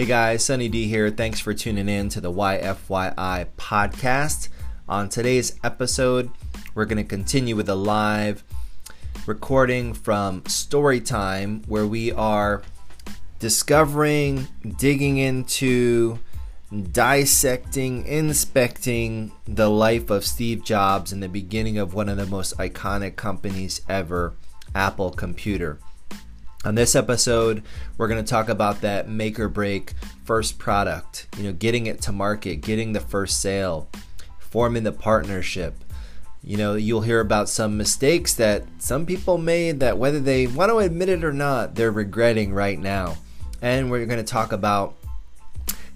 Hey guys, Sunny D here. Thanks for tuning in to the YFYI podcast. On today's episode, we're going to continue with a live recording from Storytime where we are discovering, digging into, dissecting, inspecting the life of Steve Jobs in the beginning of one of the most iconic companies ever, Apple Computer. On this episode, we're going to talk about that make or break first product, you know, getting it to market, getting the first sale, forming the partnership. You know, you'll hear about some mistakes that some people made that whether they want to admit it or not, they're regretting right now. And we're going to talk about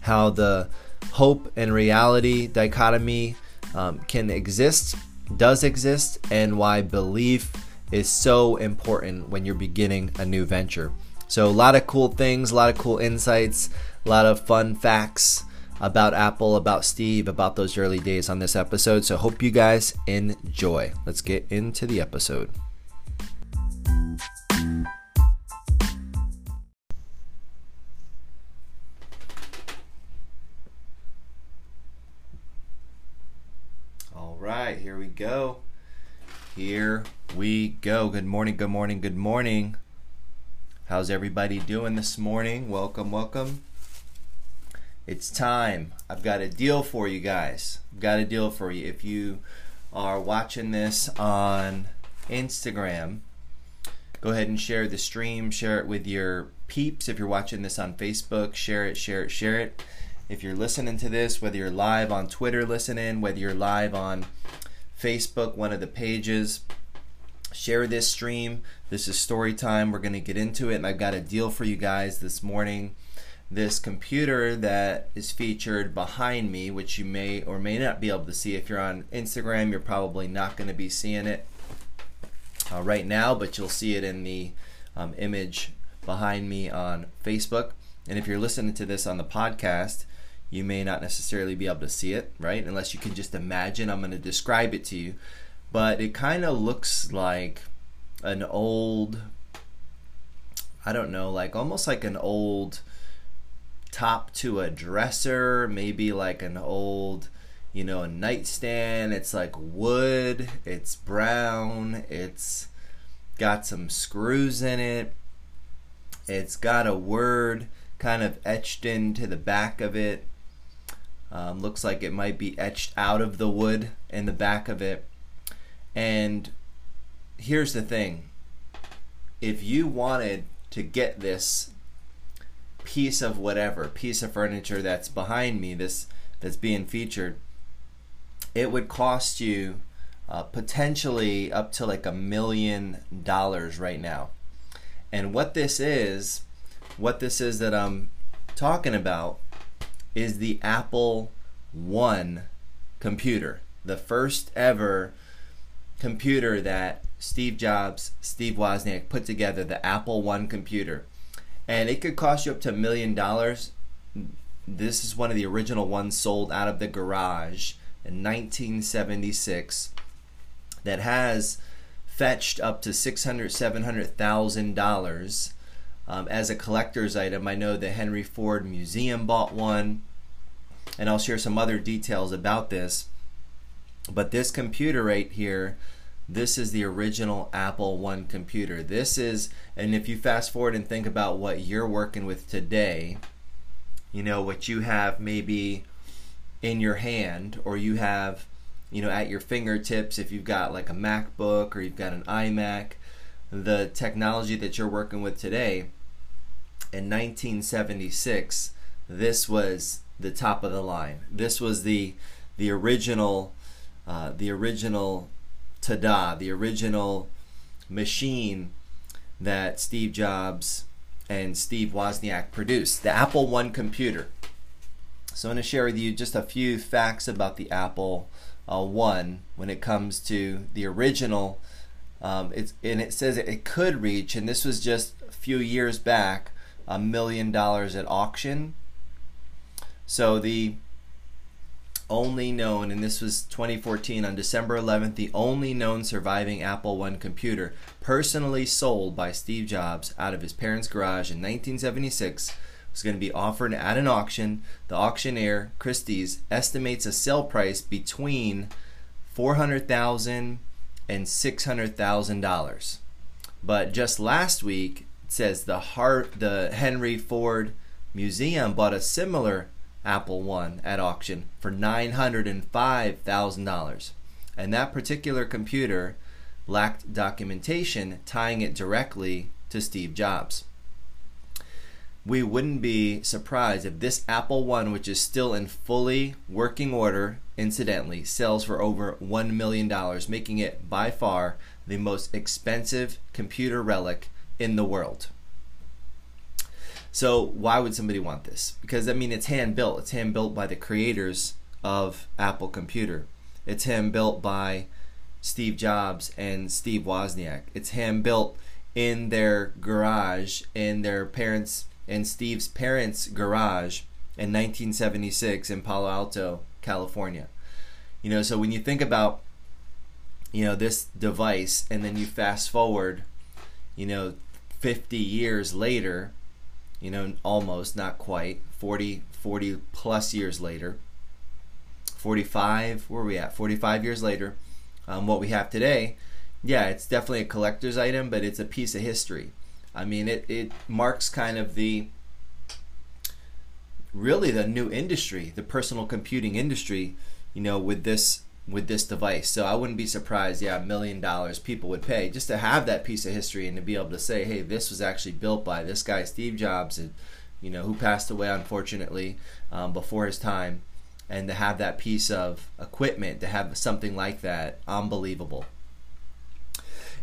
how the hope and reality dichotomy um, can exist, does exist, and why belief is so important when you're beginning a new venture. So, a lot of cool things, a lot of cool insights, a lot of fun facts about Apple, about Steve, about those early days on this episode. So, hope you guys enjoy. Let's get into the episode. All right, here we go. Here we go. Good morning, good morning, good morning. How's everybody doing this morning? Welcome, welcome. It's time. I've got a deal for you guys. I've got a deal for you. If you are watching this on Instagram, go ahead and share the stream. Share it with your peeps. If you're watching this on Facebook, share it, share it, share it. If you're listening to this, whether you're live on Twitter listening, whether you're live on Facebook, one of the pages. Share this stream. This is story time. We're going to get into it, and I've got a deal for you guys this morning. This computer that is featured behind me, which you may or may not be able to see if you're on Instagram, you're probably not going to be seeing it uh, right now, but you'll see it in the um, image behind me on Facebook. And if you're listening to this on the podcast, you may not necessarily be able to see it, right? Unless you can just imagine. I'm going to describe it to you. But it kind of looks like an old, I don't know, like almost like an old top to a dresser, maybe like an old, you know, a nightstand. It's like wood, it's brown, it's got some screws in it, it's got a word kind of etched into the back of it um, looks like it might be etched out of the wood in the back of it. And here's the thing if you wanted to get this piece of whatever, piece of furniture that's behind me, this that's being featured, it would cost you uh, potentially up to like a million dollars right now. And what this is, what this is that I'm talking about is the Apple One computer, the first ever computer that Steve Jobs, Steve Wozniak put together, the Apple One computer. And it could cost you up to a million dollars. This is one of the original ones sold out of the garage in 1976 that has fetched up to six hundred, seven hundred thousand dollars um, as a collector's item. I know the Henry Ford Museum bought one, and I'll share some other details about this. But this computer right here, this is the original Apple One computer. This is, and if you fast forward and think about what you're working with today, you know, what you have maybe in your hand, or you have, you know, at your fingertips, if you've got like a MacBook or you've got an iMac, the technology that you're working with today, in 1976, this was the top of the line. This was the the original, uh, the original tada, the original machine that Steve Jobs and Steve Wozniak produced, the Apple One computer. So I'm going to share with you just a few facts about the Apple uh, One when it comes to the original um, it's, and it says it could reach, and this was just a few years back, a million dollars at auction. So the only known, and this was 2014 on December 11th, the only known surviving Apple One computer, personally sold by Steve Jobs out of his parents' garage in 1976, is going to be offered at an auction. The auctioneer, Christie's, estimates a sale price between $400,000 and $600,000. But just last week, it says the the Henry Ford Museum bought a similar Apple One at auction for $905,000. And that particular computer lacked documentation tying it directly to Steve Jobs. We wouldn't be surprised if this Apple One, which is still in fully working order, incidentally, sells for over $1 million, making it by far the most expensive computer relic in the world. So, why would somebody want this? Because, I mean, it's hand built. It's hand built by the creators of Apple Computer. It's hand built by Steve Jobs and Steve Wozniak. It's hand built in their garage, in their parents' and Steve's parents' garage in 1976 in Palo Alto, California. You know, so when you think about you know this device and then you fast forward, you know, 50 years later, you know, almost not quite 40 40 plus years later, 45 where are we at 45 years later um, what we have today yeah it's definitely a collector's item but it's a piece of history i mean it, it marks kind of the really the new industry the personal computing industry you know with this with this device. So i wouldn't be surprised yeah a million dollars people would pay just to have that piece of history and to be able to say hey this was actually built by this guy steve jobs and you know who passed away unfortunately um, before his time. And to have that piece of equipment to have something like that unbelievable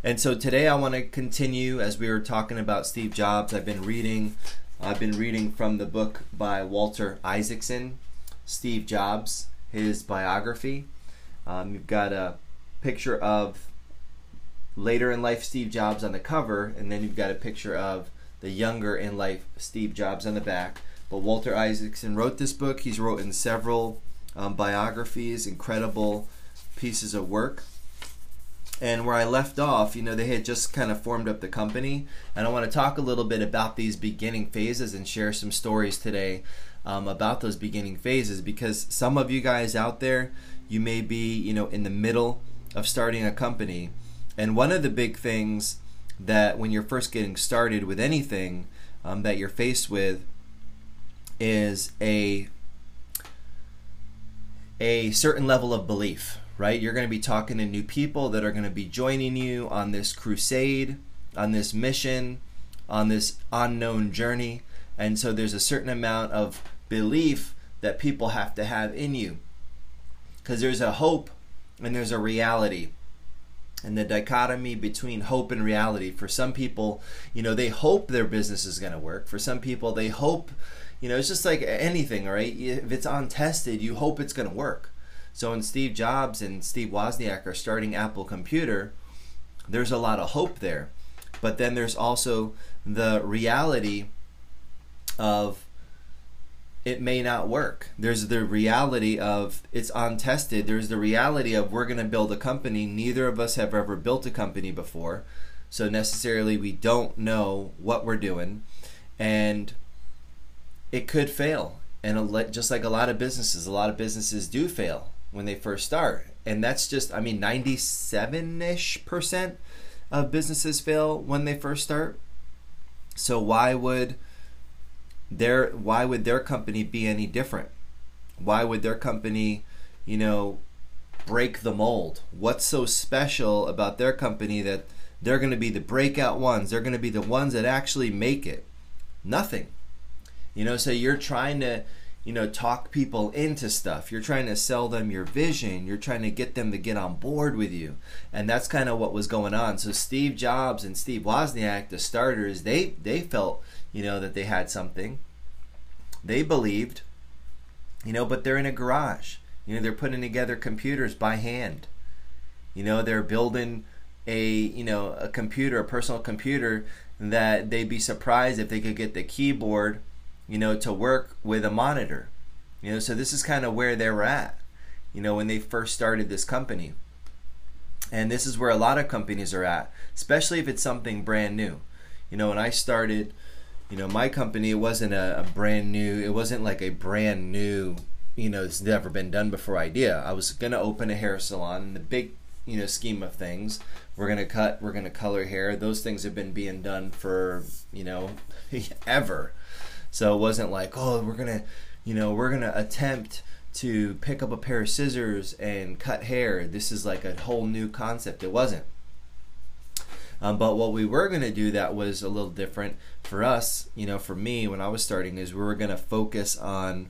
and so today i want to continue as we were talking about steve jobs i've been reading i've been reading from the book by walter isaacson steve jobs his biography um, you've got a picture of later in life steve jobs on the cover and then you've got a picture of the younger in life steve jobs on the back but Walter Isaacson wrote this book. He's written several um, biographies, incredible pieces of work. And where I left off, you know, they had just kind of formed up the company. And I want to talk a little bit about these beginning phases and share some stories today um, about those beginning phases because some of you guys out there, you may be, you know, in the middle of starting a company. And one of the big things that when you're first getting started with anything um, that you're faced with is a a certain level of belief, right? You're going to be talking to new people that are going to be joining you on this crusade, on this mission, on this unknown journey. And so there's a certain amount of belief that people have to have in you. Because there's a hope and there's a reality. And the dichotomy between hope and reality. For some people, you know, they hope their business is going to work. For some people, they hope you know, it's just like anything, right? If it's untested, you hope it's going to work. So when Steve Jobs and Steve Wozniak are starting Apple Computer, there's a lot of hope there. But then there's also the reality of it may not work. There's the reality of it's untested. There's the reality of we're going to build a company. Neither of us have ever built a company before. So necessarily we don't know what we're doing. And it could fail. And just like a lot of businesses, a lot of businesses do fail when they first start. And that's just, I mean, 97 ish percent of businesses fail when they first start. So why would their why would their company be any different? Why would their company, you know, break the mold? What's so special about their company that they're going to be the breakout ones? They're going to be the ones that actually make it. Nothing. You know, so you're trying to, you know, talk people into stuff. You're trying to sell them your vision. You're trying to get them to get on board with you. And that's kind of what was going on. So Steve Jobs and Steve Wozniak, the starters, they they felt, you know, that they had something. They believed, you know, but they're in a garage. You know, they're putting together computers by hand. You know, they're building a, you know, a computer, a personal computer that they'd be surprised if they could get the keyboard you know, to work with a monitor. You know, so this is kind of where they were at, you know, when they first started this company. And this is where a lot of companies are at, especially if it's something brand new. You know, when I started, you know, my company it wasn't a, a brand new. It wasn't like a brand new, you know, it's never been done before idea. I was gonna open a hair salon in the big, you know, scheme of things. We're gonna cut. We're gonna color hair. Those things have been being done for you know, ever. So it wasn't like, oh, we're gonna, you know, we're gonna attempt to pick up a pair of scissors and cut hair. This is like a whole new concept. It wasn't. Um, but what we were going to do that was a little different for us, you know, for me when I was starting, is we were going to focus on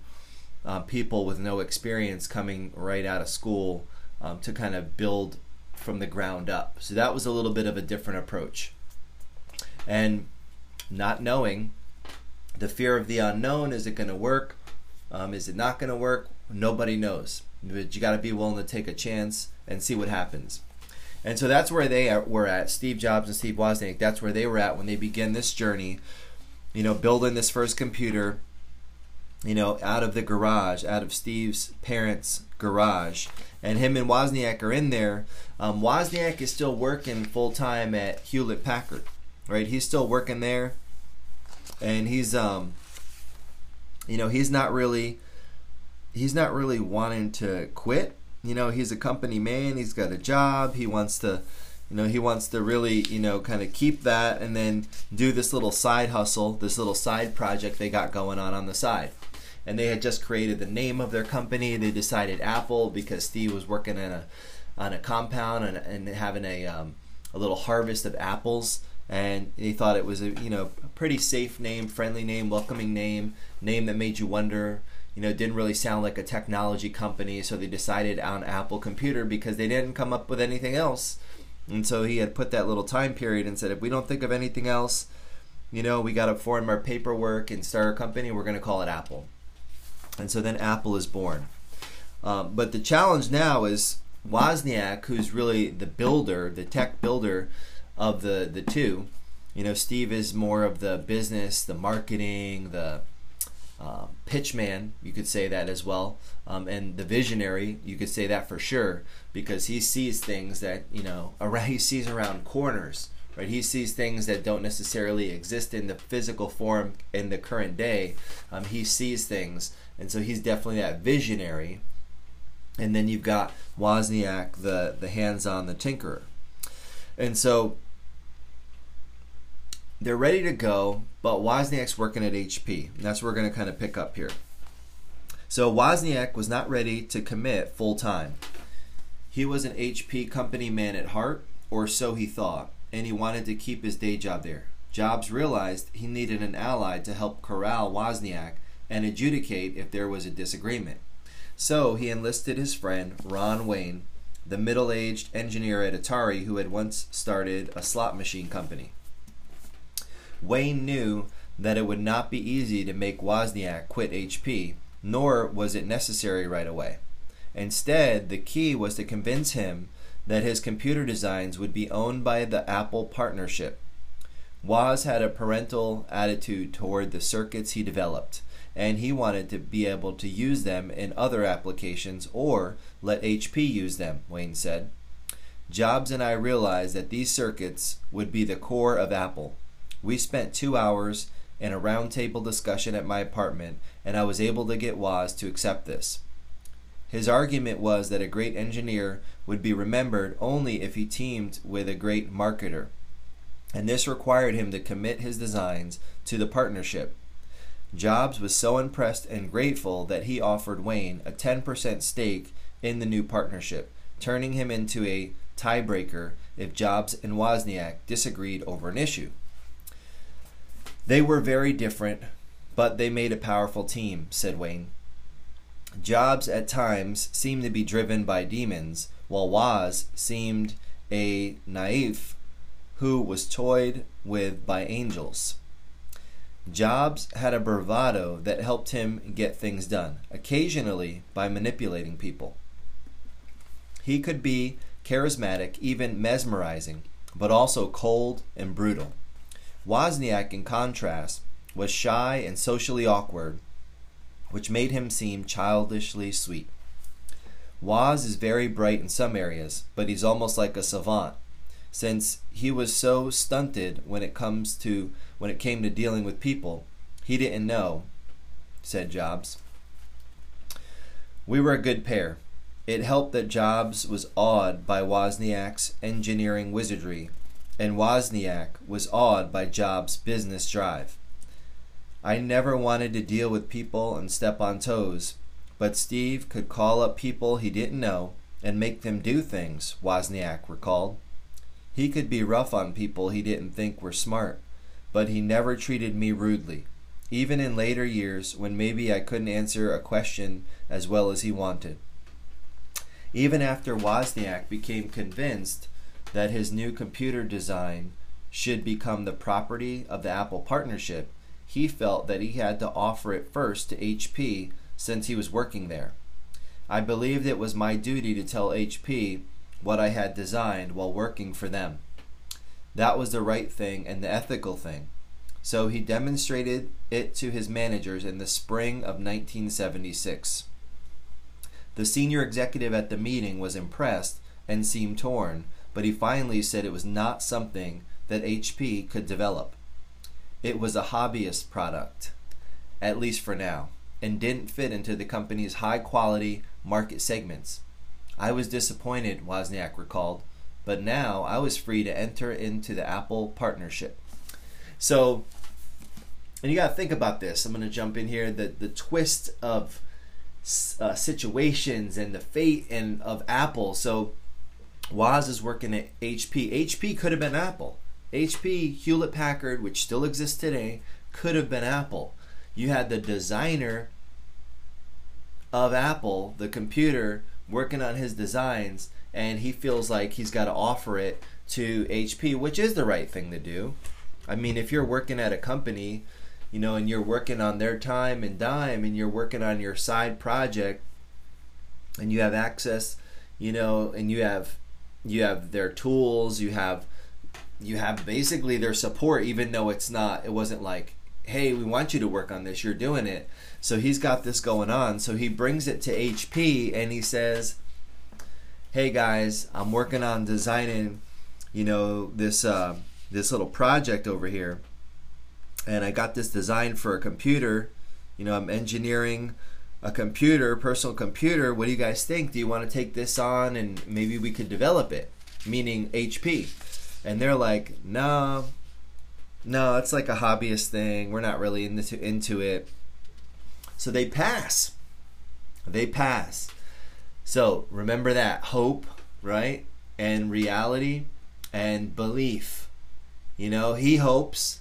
uh, people with no experience coming right out of school um, to kind of build from the ground up. So that was a little bit of a different approach. And not knowing the fear of the unknown is it going to work? Um, is it not going to work? Nobody knows. But you got to be willing to take a chance and see what happens. And so that's where they were at. Steve Jobs and Steve Wozniak. That's where they were at when they began this journey. You know, building this first computer. You know, out of the garage, out of Steve's parents' garage, and him and Wozniak are in there. Um, Wozniak is still working full time at Hewlett Packard, right? He's still working there, and he's um, you know, he's not really, he's not really wanting to quit. You know he's a company man. He's got a job. He wants to you know he wants to really you know kind of keep that and then do this little side hustle this little side project they got going on on the side. And they had just created the name of their company. They decided apple because steve was working in a on a compound and, and having a um, a little harvest of apples and he thought it was a you know a pretty safe name friendly name welcoming name name that made you wonder you know, didn't really sound like a technology company, so they decided on Apple Computer because they didn't come up with anything else. And so he had put that little time period and said, if we don't think of anything else, you know, we got to form our paperwork and start a company, we're going to call it Apple. And so then Apple is born. Um, but the challenge now is Wozniak, who's really the builder, the tech builder of the, the two. You know, Steve is more of the business, the marketing, the pitchman, you could say that as well, um, and the visionary, you could say that for sure, because he sees things that you know around. He sees around corners, right? He sees things that don't necessarily exist in the physical form in the current day. Um, he sees things, and so he's definitely that visionary. And then you've got Wozniak, the the hands-on, the tinkerer, and so they're ready to go, but Wozniak's working at HP. And that's where we're going to kind of pick up here. So Wozniak was not ready to commit full time. He was an HP company man at heart, or so he thought, and he wanted to keep his day job there. Jobs realized he needed an ally to help corral Wozniak and adjudicate if there was a disagreement. So he enlisted his friend Ron Wayne, the middle aged engineer at Atari who had once started a slot machine company. Wayne knew that it would not be easy to make Wozniak quit HP, nor was it necessary right away. Instead, the key was to convince him that his computer designs would be owned by the Apple partnership. Woz had a parental attitude toward the circuits he developed, and he wanted to be able to use them in other applications or let HP use them, Wayne said. Jobs and I realized that these circuits would be the core of Apple. We spent two hours in a roundtable discussion at my apartment, and I was able to get Woz to accept this. His argument was that a great engineer would be remembered only if he teamed with a great marketer, and this required him to commit his designs to the partnership. Jobs was so impressed and grateful that he offered Wayne a 10% stake in the new partnership, turning him into a tiebreaker if Jobs and Wozniak disagreed over an issue. They were very different, but they made a powerful team, said Wayne. Jobs at times seemed to be driven by demons, while Woz seemed a naif who was toyed with by angels. Jobs had a bravado that helped him get things done, occasionally by manipulating people. He could be charismatic, even mesmerizing, but also cold and brutal. Wozniak, in contrast, was shy and socially awkward, which made him seem childishly sweet. Woz is very bright in some areas, but he's almost like a savant. since he was so stunted when it comes to when it came to dealing with people. He didn't know, said Jobs. We were a good pair. It helped that Jobs was awed by Wozniak's engineering wizardry, and Wozniak was awed by Jobs' business drive. I never wanted to deal with people and step on toes, but Steve could call up people he didn't know and make them do things, Wozniak recalled. He could be rough on people he didn't think were smart, but he never treated me rudely, even in later years when maybe I couldn't answer a question as well as he wanted. Even after Wozniak became convinced that his new computer design should become the property of the Apple partnership, he felt that he had to offer it first to HP since he was working there. I believed it was my duty to tell HP what I had designed while working for them. That was the right thing and the ethical thing. So he demonstrated it to his managers in the spring of 1976. The senior executive at the meeting was impressed and seemed torn, but he finally said it was not something that HP could develop. It was a hobbyist product, at least for now, and didn't fit into the company's high quality market segments. I was disappointed, Wozniak recalled, but now I was free to enter into the Apple partnership. So, and you got to think about this. I'm going to jump in here. The the twist of uh, situations and the fate and of Apple. So, Woz is working at HP. HP could have been Apple. HP, Hewlett Packard, which still exists today, could have been Apple. You had the designer of Apple, the computer, working on his designs, and he feels like he's got to offer it to HP, which is the right thing to do. I mean, if you're working at a company, you know, and you're working on their time and dime, and you're working on your side project, and you have access, you know, and you have you have their tools, you have you have basically their support, even though it's not, it wasn't like, hey, we want you to work on this, you're doing it. So he's got this going on. So he brings it to HP and he says, hey guys, I'm working on designing, you know, this uh, this little project over here, and I got this design for a computer. You know, I'm engineering a computer, personal computer. What do you guys think? Do you want to take this on and maybe we could develop it? Meaning HP. And they're like, no, no, it's like a hobbyist thing. We're not really into into it. So they pass. They pass. So remember that hope, right? And reality and belief. You know, he hopes.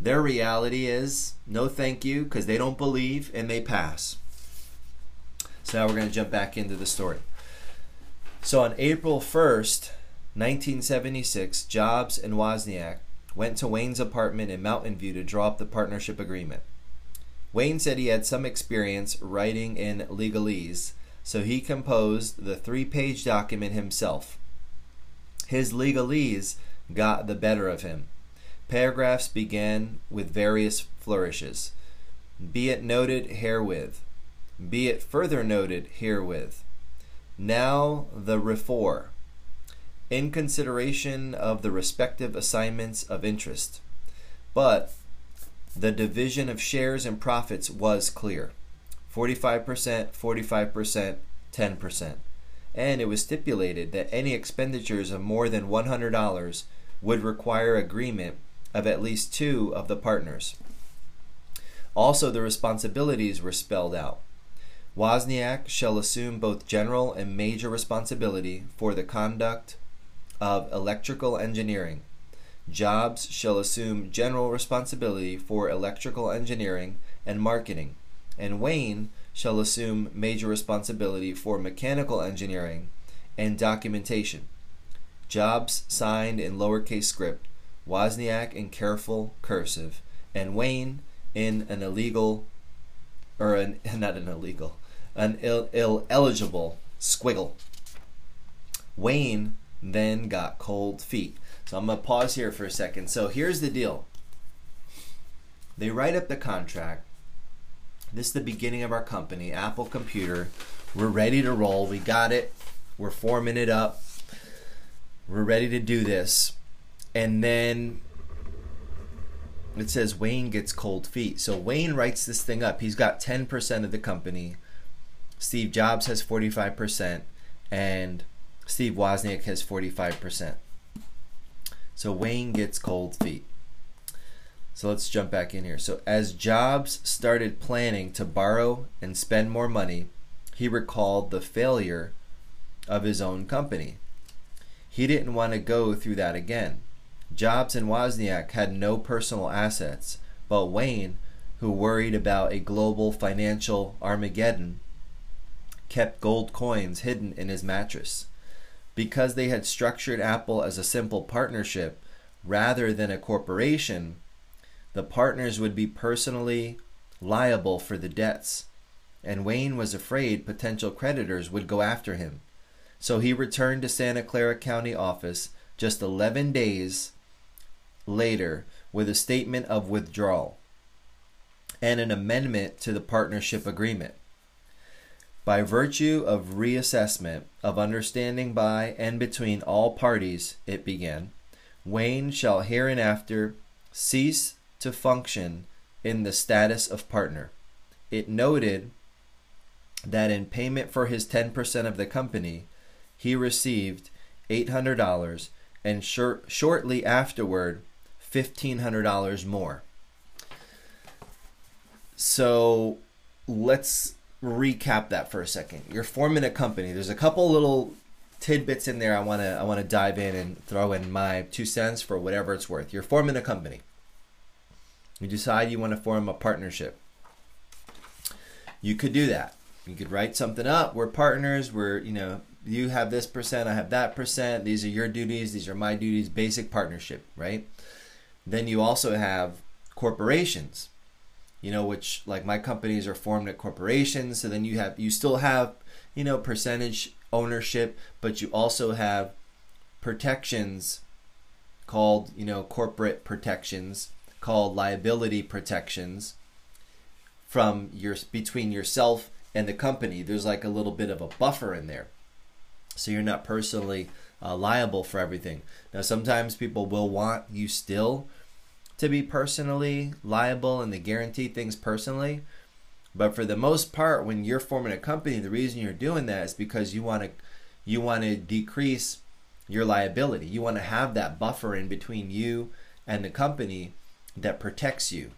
Their reality is no thank you because they don't believe and they pass. So now we're going to jump back into the story. So on April 1st, 1976, Jobs and Wozniak went to Wayne's apartment in Mountain View to draw up the partnership agreement. Wayne said he had some experience writing in legalese, so he composed the three page document himself. His legalese got the better of him. Paragraphs began with various flourishes. Be it noted herewith. Be it further noted herewith. Now the refor in consideration of the respective assignments of interest. But the division of shares and profits was clear 45%, 45%, 10%. And it was stipulated that any expenditures of more than $100 would require agreement of at least two of the partners. Also, the responsibilities were spelled out. Wozniak shall assume both general and major responsibility for the conduct of electrical engineering. Jobs shall assume general responsibility for electrical engineering and marketing, and Wayne shall assume major responsibility for mechanical engineering and documentation. Jobs signed in lowercase script, Wozniak in careful cursive, and Wayne in an illegal, or an, not an illegal, an Ill, Ill eligible squiggle. Wayne then got cold feet. So I'm going to pause here for a second. So here's the deal they write up the contract. This is the beginning of our company, Apple Computer. We're ready to roll. We got it. We're forming it up. we're ready to do this. And then it says Wayne gets cold feet. So Wayne writes this thing up. He's got 10% of the company. Steve Jobs has 45%, and Steve Wozniak has 45%. So Wayne gets cold feet. So let's jump back in here. So as Jobs started planning to borrow and spend more money, he recalled the failure of his own company. He didn't want to go through that again. Jobs and Wozniak had no personal assets, but Wayne, who worried about a global financial Armageddon, kept gold coins hidden in his mattress. Because they had structured Apple as a simple partnership rather than a corporation, the partners would be personally liable for the debts, and Wayne was afraid potential creditors would go after him. So he returned to Santa Clara County office just 11 days later with a statement of withdrawal and an amendment to the partnership agreement. By virtue of reassessment of understanding by and between all parties, it began, Wayne shall hereinafter cease to function in the status of partner. It noted that in payment for his 10% of the company, he received $800 and short, shortly afterward $1,500 more. So let's recap that for a second. You're forming a company. There's a couple little tidbits in there I want to I want to dive in and throw in my two cents for whatever it's worth. You're forming a company. You decide you want to form a partnership. You could do that. You could write something up. We're partners. We're, you know, you have this percent, I have that percent. These are your duties, these are my duties. Basic partnership, right? Then you also have corporations, you know, which like my companies are formed at corporations. So then you have, you still have, you know, percentage ownership, but you also have protections called, you know, corporate protections called liability protections from your between yourself and the company. There's like a little bit of a buffer in there. So you're not personally uh, liable for everything. Now, sometimes people will want you still to be personally liable and they guarantee things personally. But for the most part, when you're forming a company, the reason you're doing that is because you want to you want to decrease your liability. You want to have that buffer in between you and the company that protects you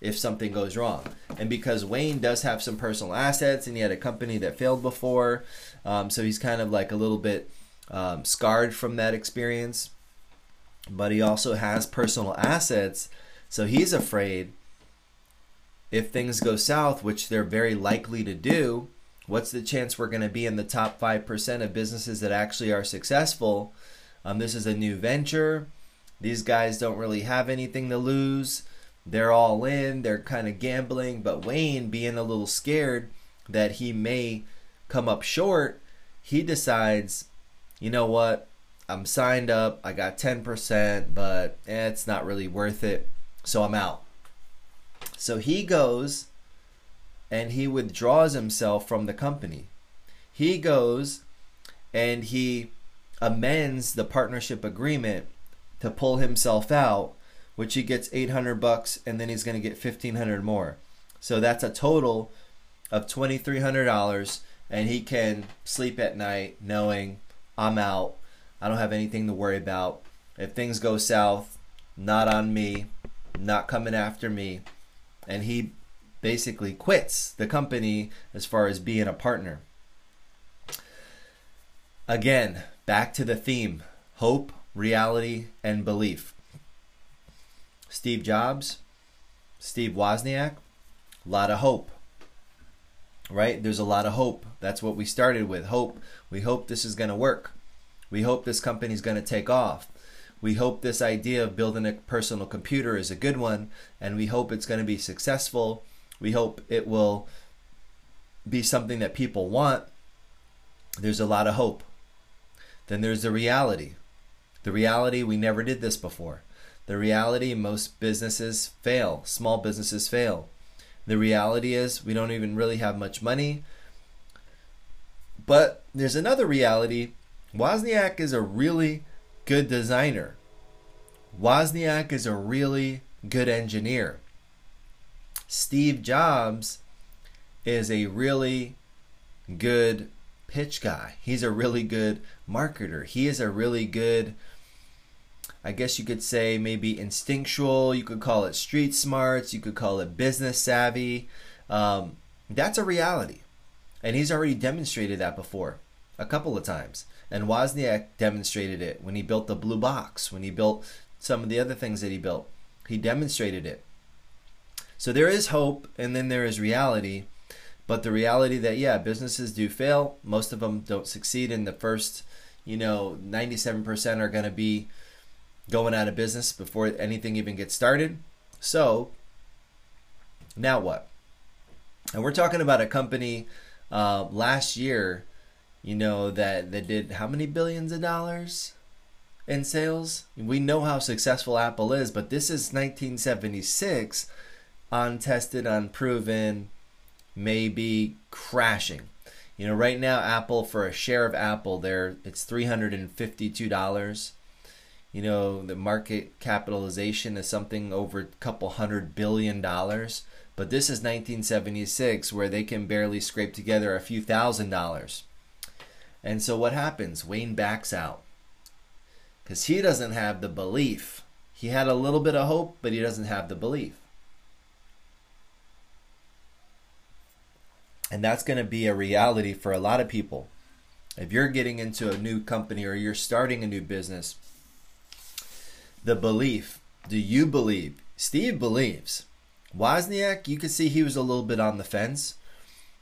if something goes wrong. And because Wayne does have some personal assets and he had a company that failed before, um, so he's kind of like a little bit um, scarred from that experience. But he also has personal assets, so he's afraid if things go south, which they're very likely to do. What's the chance we're going to be in the top 5% of businesses that actually are successful? Um, this is a new venture. These guys don't really have anything to lose they're all in, they're kind of gambling, but Wayne, being a little scared that he may come up short, he decides, you know what, I'm signed up, I got 10%, but eh, it's not really worth it, so I'm out. So he goes and he withdraws himself from the company. He goes and he amends the partnership agreement to pull himself out which he gets 800 bucks and then he's going to get 1500 more. So that's a total of $2300 and he can sleep at night knowing I'm out. I don't have anything to worry about. If things go south, not on me, not coming after me. And he basically quits the company as far as being a partner. Again, back to the theme hope, reality, and belief. Steve Jobs, Steve Wozniak, a lot of hope. Right? There's a lot of hope. That's what we started with. Hope. We hope this is going to work. We hope this company is going to take off. We hope this idea of building a personal computer is a good one, and we hope it's going to be successful. We hope it will be something that people want. There's a lot of hope. Then there's the reality. The reality, we never did this before. The reality, most businesses fail, small businesses fail. The reality is, we don't even really have much money. But there's another reality. Wozniak is a really good designer. Wozniak is a really good engineer. Steve Jobs is a really good pitch guy. He's a really good marketer. He is a really good, I guess you could say, maybe instinctual. You could call it street smarts. You could call it business savvy. Um, that's a reality. And he's already demonstrated that before a couple of times. And Wozniak demonstrated it when he built the blue box, when he built some of the other things that he built. He demonstrated it. So there is hope, and then there is reality. But the reality that, yeah, businesses do fail. Most of them don't succeed in the first, you know, 97% are going to be going out of business before anything even gets started. So, now what? And we're talking about a company uh, last year, you know, that, they did how many billions of dollars in sales? We know how successful Apple is, but this is 1976, untested, unproven maybe crashing. You know, right now Apple for a share of Apple there it's $352. You know, the market capitalization is something over a couple hundred billion dollars, but this is 1976 where they can barely scrape together a few thousand dollars. And so what happens? Wayne backs out. Cuz he doesn't have the belief. He had a little bit of hope, but he doesn't have the belief. And that's going to be a reality for a lot of people. If you're getting into a new company or you're starting a new business, the belief do you believe? Steve believes. Wozniak, you could see he was a little bit on the fence.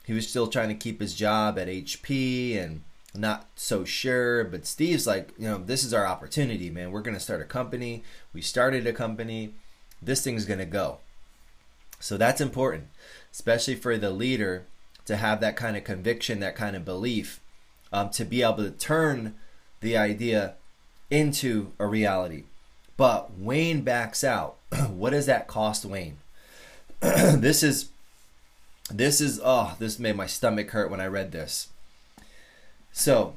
He was still trying to keep his job at HP and not so sure. But Steve's like, you know, this is our opportunity, man. We're going to start a company. We started a company. This thing's going to go. So that's important, especially for the leader to have that kind of conviction, that kind of belief, um, to be able to turn the idea into a reality. But Wayne backs out. what does that cost Wayne? this is this is oh, this made my stomach hurt when I read this. So,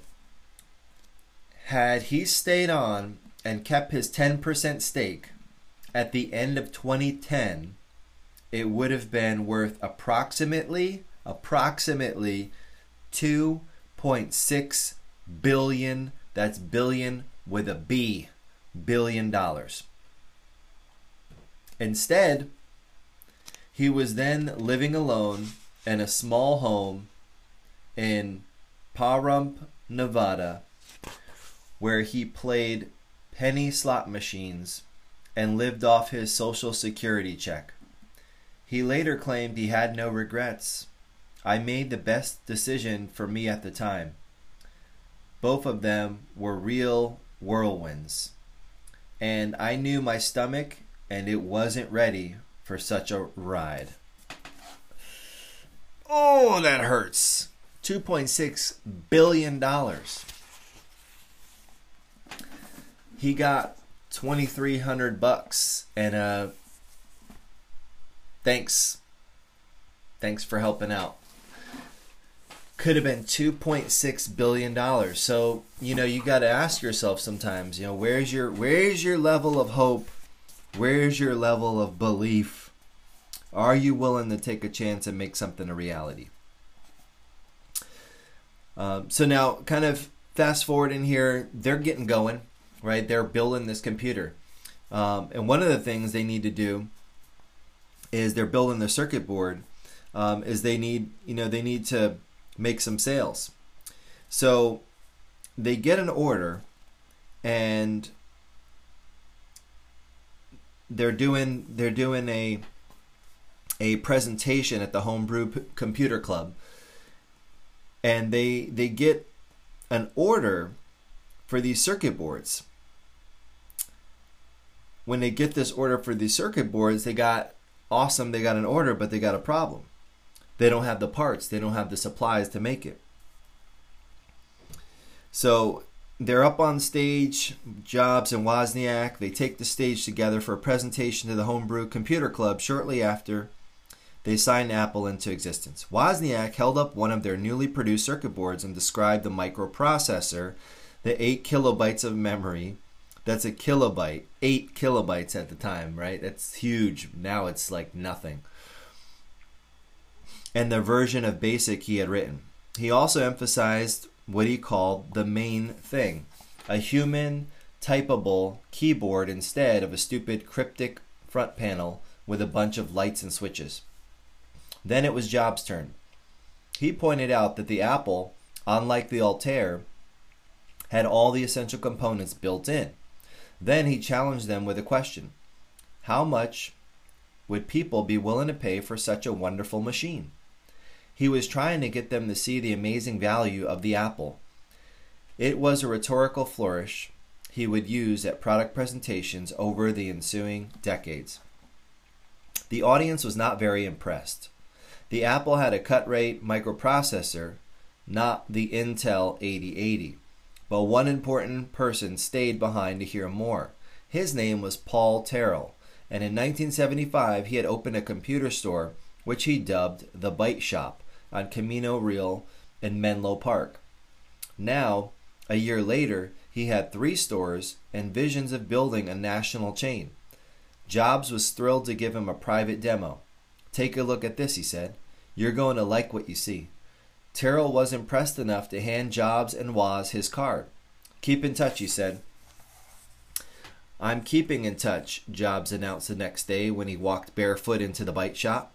had he stayed on and kept his 10% stake at the end of 2010, it would have been worth approximately approximately 2.6 billion that's billion with a B billion dollars. Instead, he was then living alone in a small home in Pahrump, Nevada, where he played penny slot machines and lived off his social security check. He later claimed he had no regrets I made the best decision for me at the time. Both of them were real whirlwinds. And I knew my stomach and it wasn't ready for such a ride. Oh, that hurts. 2.6 billion dollars. He got 2300 bucks and uh thanks. Thanks for helping out could have been 2.6 billion dollars so you know you got to ask yourself sometimes you know where's your where's your level of hope where's your level of belief are you willing to take a chance and make something a reality um, so now kind of fast forward in here they're getting going right? They're building this computer. Um, and one of the things they need to do is they're building the circuit board um, is they need you know they need to make some sales. So they get an order and they're doing they're doing a a presentation at the homebrew computer club and they they get an order for these circuit boards when they get this order for these circuit boards they got awesome they got an order but they got a problem they don't have the parts, they don't have the supplies to make it. So they're up on stage, Jobs and Wozniak. They take the stage together for a presentation to the Homebrew Computer Club shortly after they signed Apple into existence. Wozniak held up one of their newly produced circuit boards and described the microprocessor, the 8 kilobytes of memory, That's a kilobyte, eight kilobytes at the time, right? That's huge. Now it's like nothing. And the version of BASIC he had written. He also emphasized what he called the main thing a human typable keyboard instead of a stupid cryptic front panel with a bunch of lights and switches. Then it was Jobs' turn. He pointed out that the Apple, unlike the Altair, had all the essential components built in. Then he challenged them with a question How much would people be willing to pay for such a wonderful machine? He was trying to get them to see the amazing value of the Apple. It was a rhetorical flourish he would use at product presentations over the ensuing decades. The audience was not very impressed. The Apple had a cut rate microprocessor, not the Intel 8080. But one important person stayed behind to hear more. His name was Paul Terrell, and in 1975 he had opened a computer store which he dubbed the Byte Shop on Camino Real in Menlo Park. Now, a year later, he had three stores and visions of building a national chain. Jobs was thrilled to give him a private demo. Take a look at this, he said. You're going to like what you see. Terrell was impressed enough to hand Jobs and Woz his card. Keep in touch, he said. I'm keeping in touch, Jobs announced the next day when he walked barefoot into the Byte shop.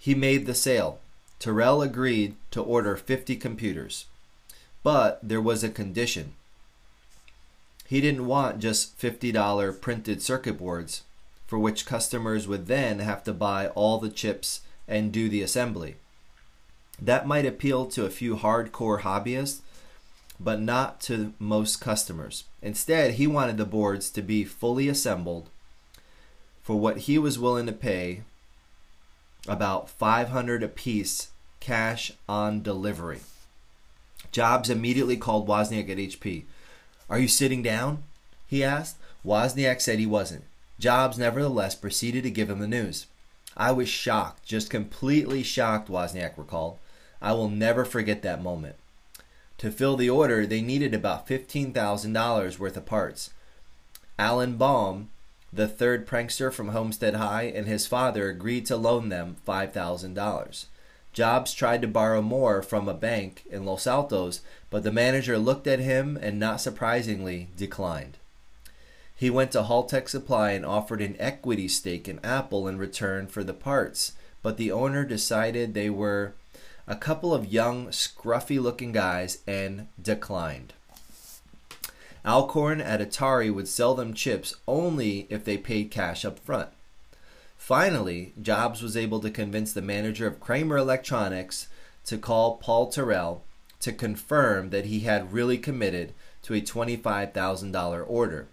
He made the sale. Terrell agreed to order 50 computers. But there was a condition. He didn't want just $50 printed circuit boards, for which customers would then have to buy all the chips and do the assembly. That might appeal to a few hardcore hobbyists, but not to most customers. Instead, he wanted the boards to be fully assembled for what he was willing to pay about 500 apiece cash on delivery. Jobs immediately called Wozniak at HP. Are you sitting down? he asked. Wozniak said he wasn't. Jobs nevertheless proceeded to give him the news. I was shocked, just completely shocked, Wozniak recalled. I will never forget that moment. To fill the order, they needed about $15,000 worth of parts. Alan Baum, the third prankster from Homestead High, and his father agreed to loan them $5,000. Jobs tried to borrow more from a bank in Los Altos, but the manager looked at him and, not surprisingly, declined. He went to Haltek Supply and offered an equity stake in Apple in return for the parts, but the owner decided they were a couple of young, scruffy looking guys and declined. Alcorn at Atari would sell them chips only if they paid cash up front. Finally, Jobs was able to convince the manager of Cramer Electronics to call Paul Terrell to confirm that he had really committed to a $25,000 order.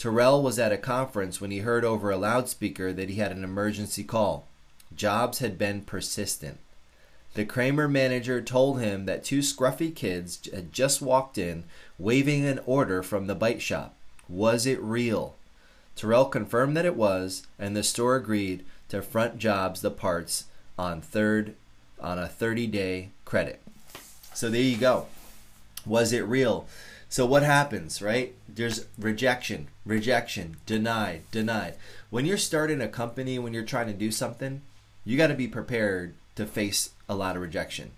Terrell was at a conference when he heard over a loudspeaker that he had an emergency call. Jobs had been persistent. The Cramer manager told him that two scruffy kids had just walked in waving an order from the Byte Shop. Was it real? Terrell confirmed that it was, and the store agreed to front Jobs the parts on third on a 30-day credit. So there you go. Was it real? So what happens, right? There's rejection, rejection, denied, denied. When you're starting a company, when you're trying to do something, you got to be prepared to face a lot of rejection.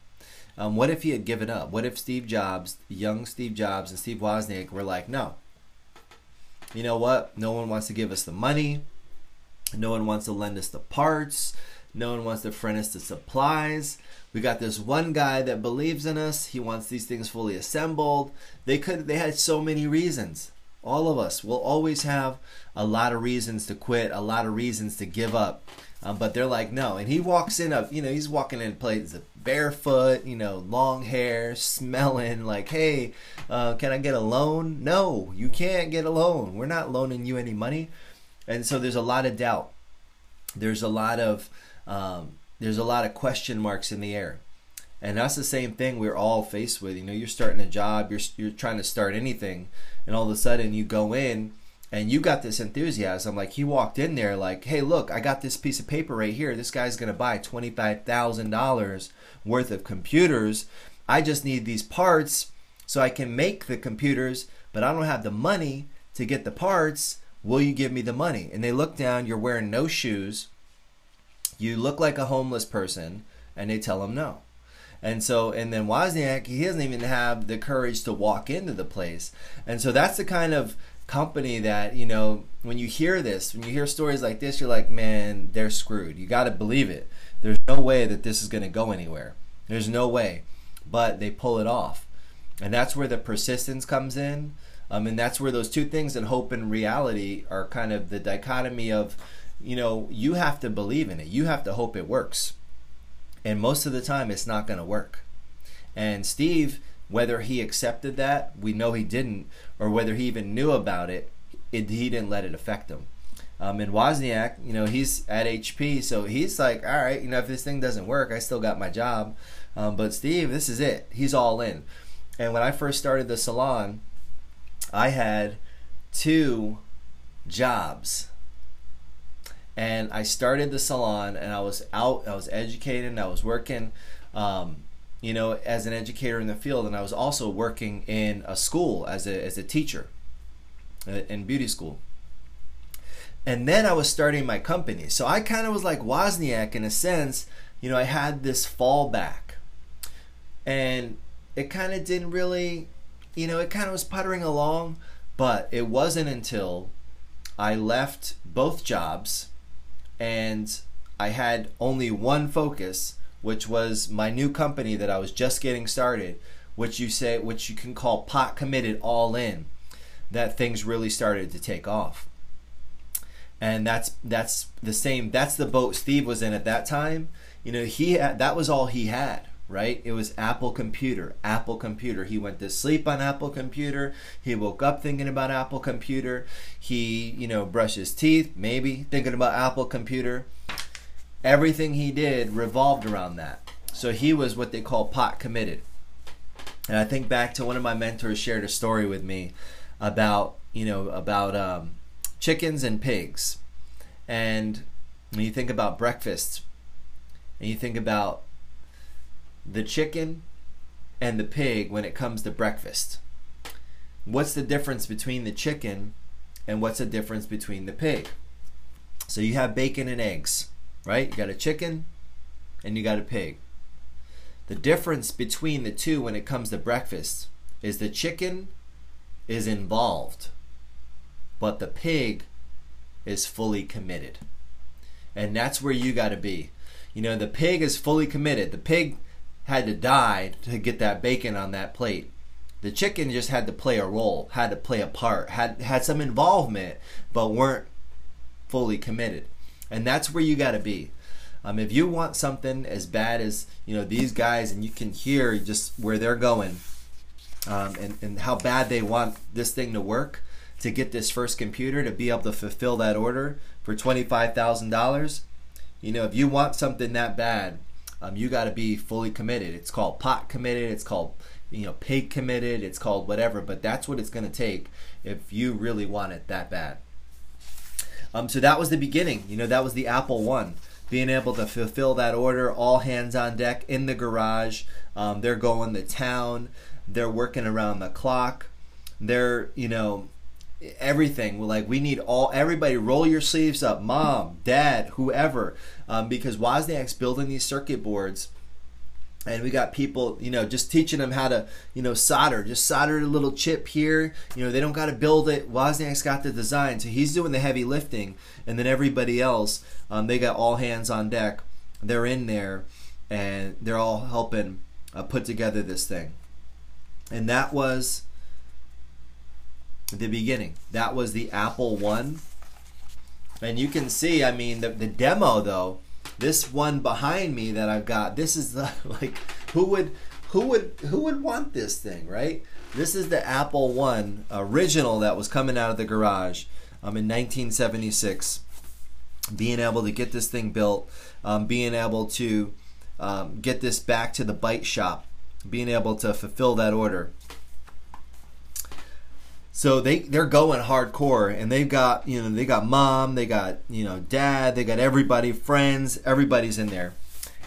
Um, what if he had given up? What if Steve Jobs, young Steve Jobs, and Steve Wozniak were like, no, you know what? No one wants to give us the money. No one wants to lend us the parts. No one wants to friend us the supplies. We got this one guy that believes in us. He wants these things fully assembled. They could they had so many reasons. All of us will always have a lot of reasons to quit, a lot of reasons to give up. Um, but they're like, no. And he walks in, a, you know, he's walking in places barefoot, you know, long hair, smelling like, hey, uh, can I get a loan? No, you can't get a loan. We're not loaning you any money. And so there's a lot of doubt. There's a lot of um, there's a lot of question marks in the air. And that's the same thing we're all faced with. You know, you're starting a job, you're you're trying to start anything, and all of a sudden you go in and you got this enthusiasm like he walked in there like hey look i got this piece of paper right here this guy's going to buy $25000 worth of computers i just need these parts so i can make the computers but i don't have the money to get the parts. Will you give me the money? And they look down, you're wearing no shoes, you look like a homeless person, and they tell him no. And so, and then Wozniak, he doesn't even have the courage to walk into the place. And so that's the kind of company that, you know, when you hear this, when you hear stories like this, you're like, man, they're screwed. You got to believe it. There's no way that this is going to go anywhere. There's no way. But they pull it off. And that's where the persistence comes in. Um, and that's where those two things in hope and reality are kind of the dichotomy of, you know, you have to believe in it. You have to hope it works. And most of the time, it's not going to work. And Steve, whether he accepted that, we know he didn't, or whether he even knew about it, it he didn't let it affect him. Um, and Wozniak, you know, he's at HP, so he's like, all right, you know, if this thing doesn't work, I still got my job. Um, but Steve, this is it. He's all in. And when I first started the salon, I had two jobs. And I started the salon, and I was out, I was educated, and I was working, um, you know, as an educator in the field, and I was also working in a school as a, as a teacher uh, in beauty school and then I was starting my company. So I kind of was like Wozniak in a sense. You know, I had this fallback, and it kind of didn't really, you know, it kind of was puttering along. But it wasn't until I left both jobs and I had only one focus, which was my new company that I was just getting started, which you say, which you can call pot committed all in, that things really started to take off. And that's that's the same that's the boat steve was in at that time. You know he had, that was all he had right? It was apple computer apple computer. He went to sleep on apple computer. He woke up thinking about apple computer. He you know brushed his teeth maybe thinking about apple computer. Everything he did revolved around that. So he was what they call pot committed. And i think back to one of my mentors shared a story with me about you know about um, chickens and pigs. And when you think about breakfast, and you think about the chicken and the pig when it comes to breakfast, what's the difference between the chicken and what's the difference between the pig? So you have bacon and eggs, right? You got a chicken and you got a pig. The difference between the two when it comes to breakfast is the chicken is involved but the pig is fully committed. And that's where you got to be. You know, the pig is fully committed. The pig had to die to get that bacon on that plate. The chicken just had to play a role, had to play a part, had had some involvement, but weren't fully committed. And that's where you got to be. Um, if you want something as bad as you know these guys, and you can hear just where they're going, um, and, and how bad they want this thing to work, to get this first computer to be able to fulfill that order for $25,000. You know, if you want something that bad, um, you got to be fully committed. It's called pot committed. It's called you know pig committed. It's called whatever. But that's what it's going to take if you really want it that bad. Um, so that was the beginning. You know, that was the Apple One. Being able to fulfill that order, all hands on deck in the garage. Um, they're going to town. They're working around the clock. They're you know everything. Like we need all everybody roll your sleeves up, mom, dad, whoever, um, because Wozniak's building these circuit boards. And we got people, you know, just teaching them how to, you know, solder. Just solder a little chip here. You know, they don't got to build it. Wozniak's got the design, so he's doing the heavy lifting, and then everybody else, um, they got all hands on deck. They're in there, and they're all helping uh, put together this thing. And that was the beginning. That was the Apple One. And you can see, I mean, the, the demo though, this one behind me that I've got, this is the like who would who would who would want this thing, right? This is the Apple One original that was coming out of the garage um, in 1976. Being able to get this thing built, um, being able to um, get this back to the Byte Shop, being able to fulfill that order. So they they're going hardcore, and they've got you know they got mom, they got you know dad, they got everybody, friends, everybody's in there,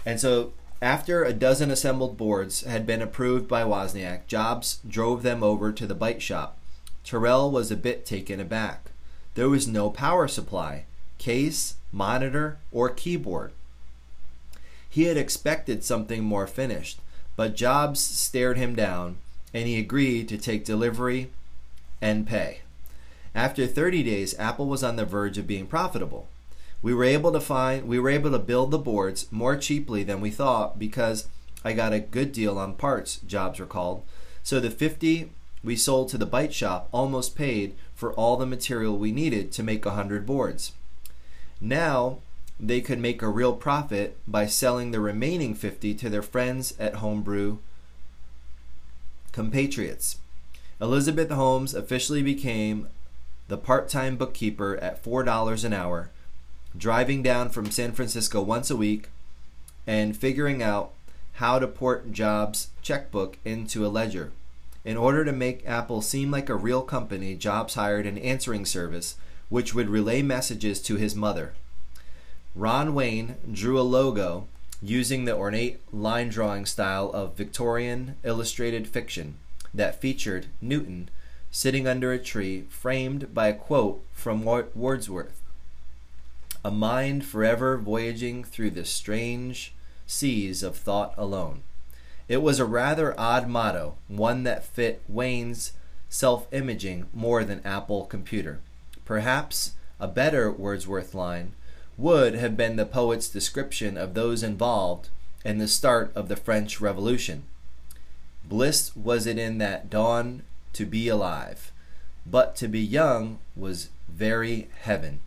and so after a dozen assembled boards had been approved by Wozniak, Jobs drove them over to the Byte Shop Terrell was a bit taken aback. There was no power supply, case, monitor, or keyboard. He had expected something more finished, but Jobs stared him down and he agreed to take delivery and pay. After 30 days, Apple was on the verge of being profitable. We were able to find we were able to build the boards more cheaply than we thought because I got a good deal on parts, Jobs recalled. So the 50 we sold to the Byte Shop almost paid for all the material we needed to make 100 boards. Now they could make a real profit by selling the remaining 50 to their friends at Homebrew compatriots. Elizabeth Holmes officially became the part time bookkeeper at $4 an hour, driving down from San Francisco once a week and figuring out how to port Jobs' checkbook into a ledger. In order to make Apple seem like a real company, Jobs hired an answering service which would relay messages to his mother. Ron Wayne drew a logo using the ornate line drawing style of Victorian illustrated fiction that featured Newton sitting under a tree framed by a quote from Wordsworth A mind forever voyaging through the strange seas of thought alone. It was a rather odd motto, one that fit Wayne's self imaging more than Apple Computer. Perhaps a better Wordsworth line would have been the poet's description of those involved in the start of the French Revolution. Bliss was it in that dawn to be alive, but to be young was very heaven.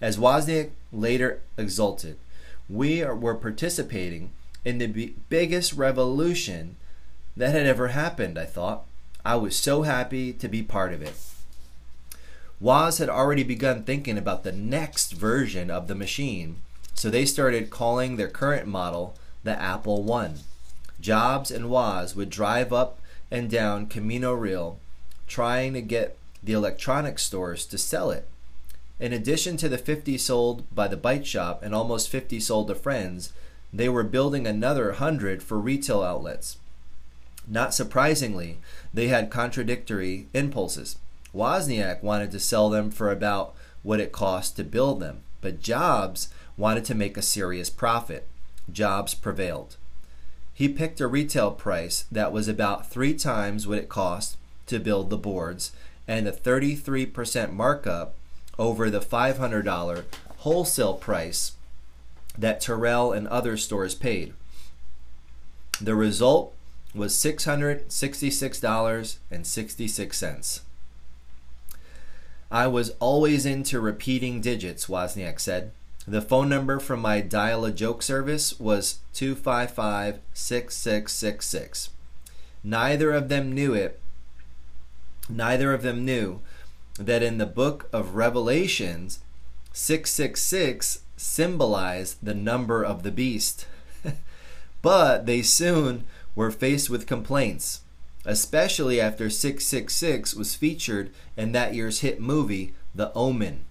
As Wozniak later exulted, we are, were participating in the b- biggest revolution that had ever happened, I thought. I was so happy to be part of it. Woz had already begun thinking about the next version of the machine, so they started calling their current model the Apple One. Jobs and Woz would drive up and down Camino Real trying to get the electronics stores to sell it. In addition to the 50 sold by the Byte Shop and almost 50 sold to friends, they were building another 100 for retail outlets. Not surprisingly, they had contradictory impulses. Wozniak wanted to sell them for about what it cost to build them, but Jobs wanted to make a serious profit. Jobs prevailed. He picked a retail price that was about three times what it cost to build the boards and a 33% markup over the $500 wholesale price that Terrell and other stores paid. The result was $666.66. I was always into repeating digits, Wozniak said. The phone number from my dial a joke service was 255 6666. Neither of them knew it. Neither of them knew that in the book of Revelations, 666 symbolized the number of the beast. but they soon were faced with complaints especially after 666 was featured in that year's hit movie, The Omen.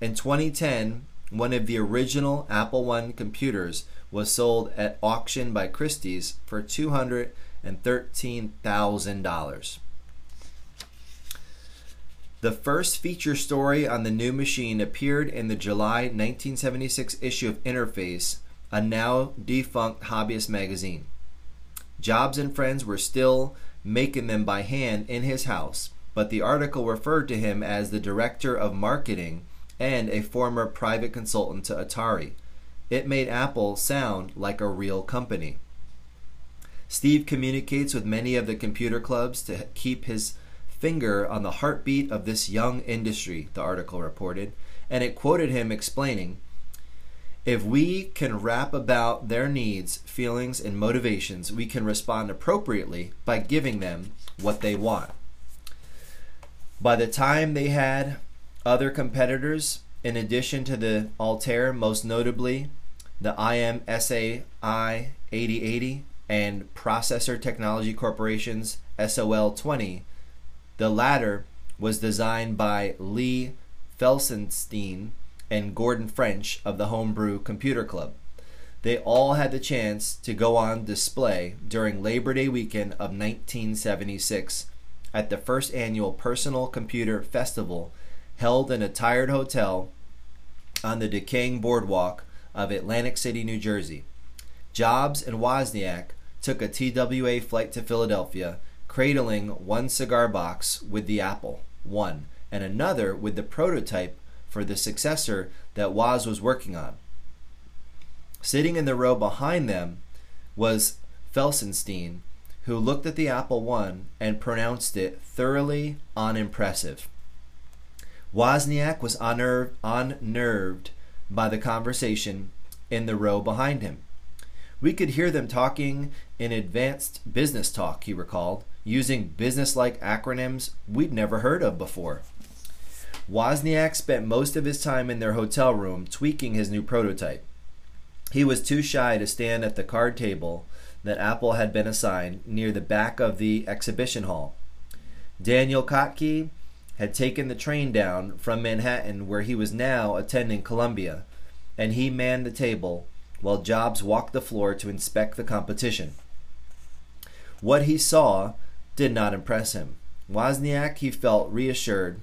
In 2010, one of the original Apple I computers was sold at auction by Christie's for $213,000. The first feature story on the new machine appeared in the July 1976 issue of Interface, a now defunct hobbyist magazine. Jobs and friends were still making them by hand in his house, but the article referred to him as the director of marketing and a former private consultant to Atari. It made Apple sound like a real company. Steve communicates with many of the computer clubs to keep his finger on the heartbeat of this young industry, the article reported, and it quoted him explaining if we can rap about their needs, feelings, and motivations, we can respond appropriately by giving them what they want. By the time they had other competitors, in addition to the Altair, most notably the IMSAI 8080 and Processor Technology Corporation's SOL 20, the latter was designed by Lee Felsenstein and Gordon French of the Homebrew Computer Club. They all had the chance to go on display during Labor Day weekend of 1976 at the first annual Personal Computer Festival held in a tired hotel on the decaying boardwalk of Atlantic City, New Jersey. Jobs and Wozniak took a TWA flight to Philadelphia, cradling one cigar box with the Apple one and another with the prototype for the successor that Woz was working on. Sitting in the row behind them was Felsenstein, who looked at the Apple I and pronounced it thoroughly unimpressive. Wozniak was unnerved, unnerved by the conversation in the row behind him. We could hear them talking in advanced business talk, he recalled, using business like acronyms we'd never heard of before. Wozniak spent most of his time in their hotel room tweaking his new prototype. He was too shy to stand at the card table that Apple had been assigned near the back of the exhibition hall. Daniel Kottke had taken the train down from Manhattan, where he was now attending Columbia, and he manned the table while Jobs walked the floor to inspect the competition. What he saw did not impress him. Wozniak, he felt reassured,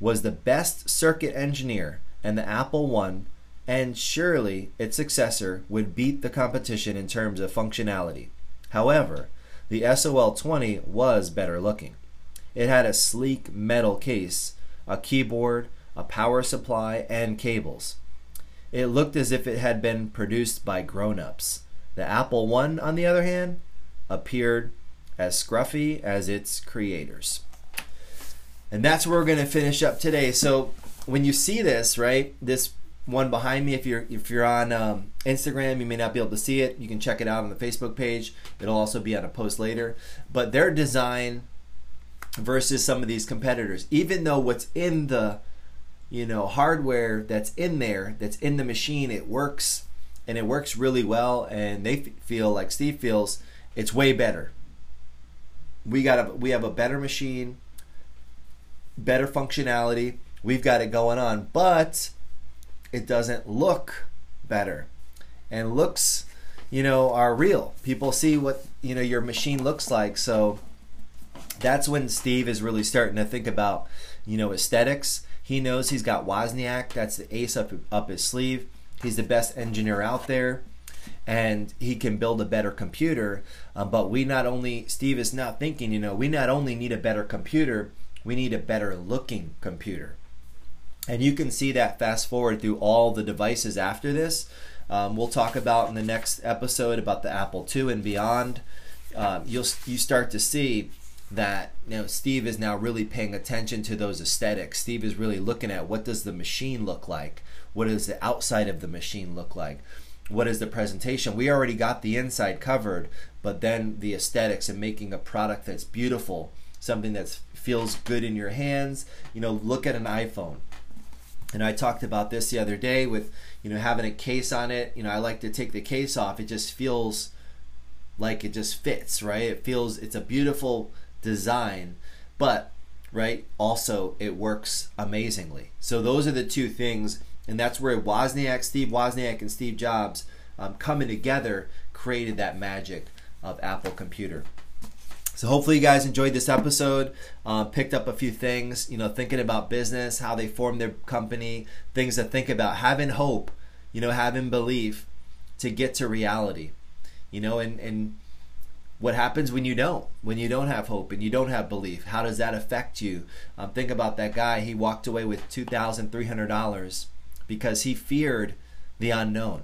was the best circuit engineer, and the Apple One, and surely its successor would beat the competition in terms of functionality. However, the SOL 20 was better looking. It had a sleek metal case, a keyboard, a power supply, and cables. It looked as if it had been produced by grown ups. The Apple I, on the other hand, appeared as scruffy as its creators. And that's where we're going to finish up today. So when you see this, right, this one behind me. If you're if you're on um, Instagram, you may not be able to see it. You can check it out on the Facebook page. It'll also be on a post later. But their design versus some of these competitors, even though what's in the you know hardware that's in there, that's in the machine, it works and it works really well. And they feel like Steve feels it's way better. We got a we have a better machine, better functionality. We've got it going on, but it doesn't look better. And looks, you know, are real. People see what, you know, your machine looks like. So that's when Steve is really starting to think about, you know, aesthetics. He knows he's got Wozniak. That's the ace up, up his sleeve. He's the best engineer out there and he can build a better computer. Um, but we not only, Steve is not thinking, you know, we not only need a better computer, we need a better looking computer. And you can see that fast forward through all the devices after this. Um, we'll talk about in the next episode about the Apple II and beyond. Um, you'll you start to see that you know Steve is now really paying attention to those aesthetics. Steve is really looking at what does the machine look like? What does the outside of the machine look like? What is the presentation? We already got the inside covered, but then the aesthetics and making a product that's beautiful, something that feels good in your hands. You know, look at an iPhone and I talked about this the other day with you know having a case on it. You know, I like to take the case off. It just feels like it just fits, right? It feels it's a beautiful design, but right also it works amazingly. So those are the two things, and that's where Wozniak, Steve Wozniak, and Steve Jobs um, coming together created that magic of Apple Computer. So hopefully you guys enjoyed this episode. Uh, picked up a few things, you know, thinking about business, how they form their company, things to think about, having hope, you know, having belief to get to reality, you know, and and what happens when you don't, when you don't have hope and you don't have belief? How does that affect you? Um, think about that guy. He walked away with two thousand three hundred dollars because he feared the unknown.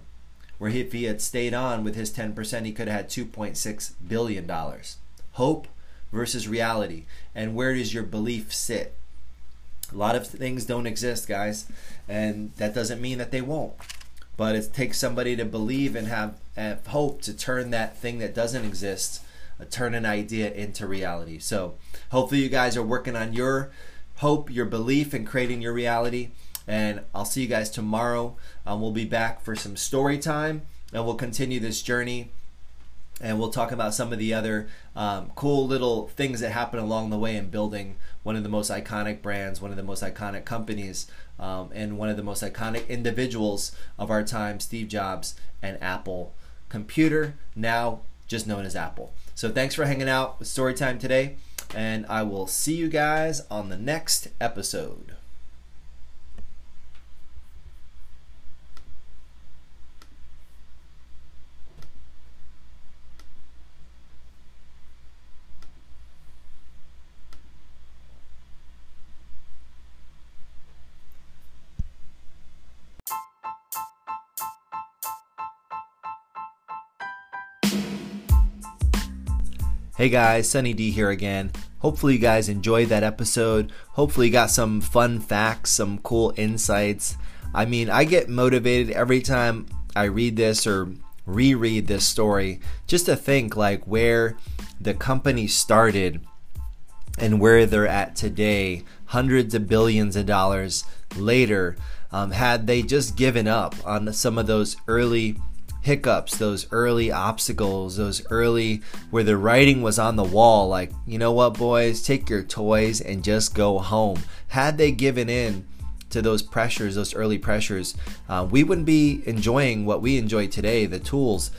Where if he had stayed on with his ten percent, he could have had two point six billion dollars hope versus reality and where does your belief sit a lot of things don't exist guys and that doesn't mean that they won't but it takes somebody to believe and have, have hope to turn that thing that doesn't exist uh, turn an idea into reality. So hopefully you guys are working on your hope your belief and creating your reality. And i'll see you guys tomorrow. Um, we'll be back for some story time and we'll continue this journey and we'll talk about some of the other um, cool little things that happen along the way in building one of the most iconic brands, one of the most iconic companies, um, and one of the most iconic individuals of our time, Steve Jobs and Apple Computer, now just known as Apple. So thanks for hanging out with Storytime today. And I will see you guys on the next episode. Hey guys, Sunny D here again. Hopefully, you guys enjoyed that episode. Hopefully, you got some fun facts, some cool insights. I mean, I get motivated every time I read this or reread this story just to think like where the company started and where they're at today, hundreds of billions of dollars later. Um, had they just given up on some of those early hiccups, those early obstacles, those early where the writing was on the wall like, you know what, boys, take your toys and just go home. Had they given in to those pressures, those early pressures, uh, we wouldn't be enjoying what we enjoy today, the tools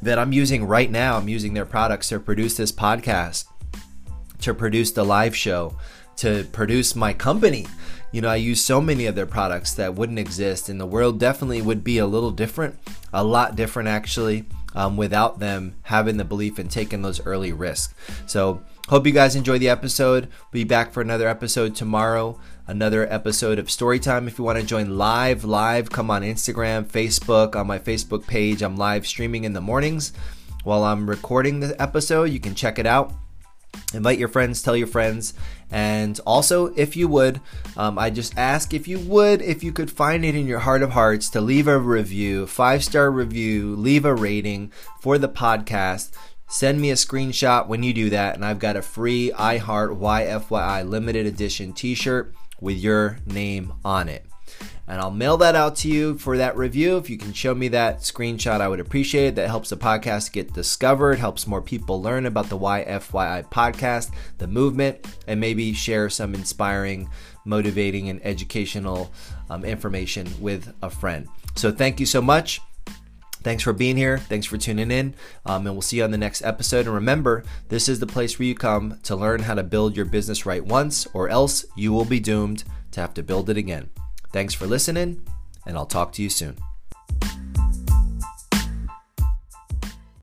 that I'm using right now. I'm using their products to produce this podcast, to produce the live show, to produce my company. You know, I use so many of their products that wouldn't exist, and the world definitely would be a little different, a lot different actually, um, without them having the belief and taking those early risks. So, hope you guys enjoy the episode. We'll be back for another episode tomorrow, another episode of Storytime. If you want to join live, live, come on Instagram, Facebook, on my Facebook page. I'm live streaming in the mornings while I'm recording the episode. You can check it out invite your friends tell your friends. And also if you would um, i just ask if you would if you could find it in your heart of hearts to leave a review five star review leave a rating for the podcast. Send me a screenshot when you do that and i've got a free iheart yfyi limited edition t-shirt with your name on it and I'll mail that out to you for that review. If you can show me that screenshot, I would appreciate it. That helps the podcast get discovered, helps more people learn about the YFYI podcast, the movement, and maybe share some inspiring, motivating, and educational um, information with a friend. So thank you so much. Thanks for being here. Thanks for tuning in. Um, and we'll see you on the next episode. And remember, this is the place where you come to learn how to build your business right once, or else you will be doomed to have to build it again. Thanks for listening, and I'll talk to you soon.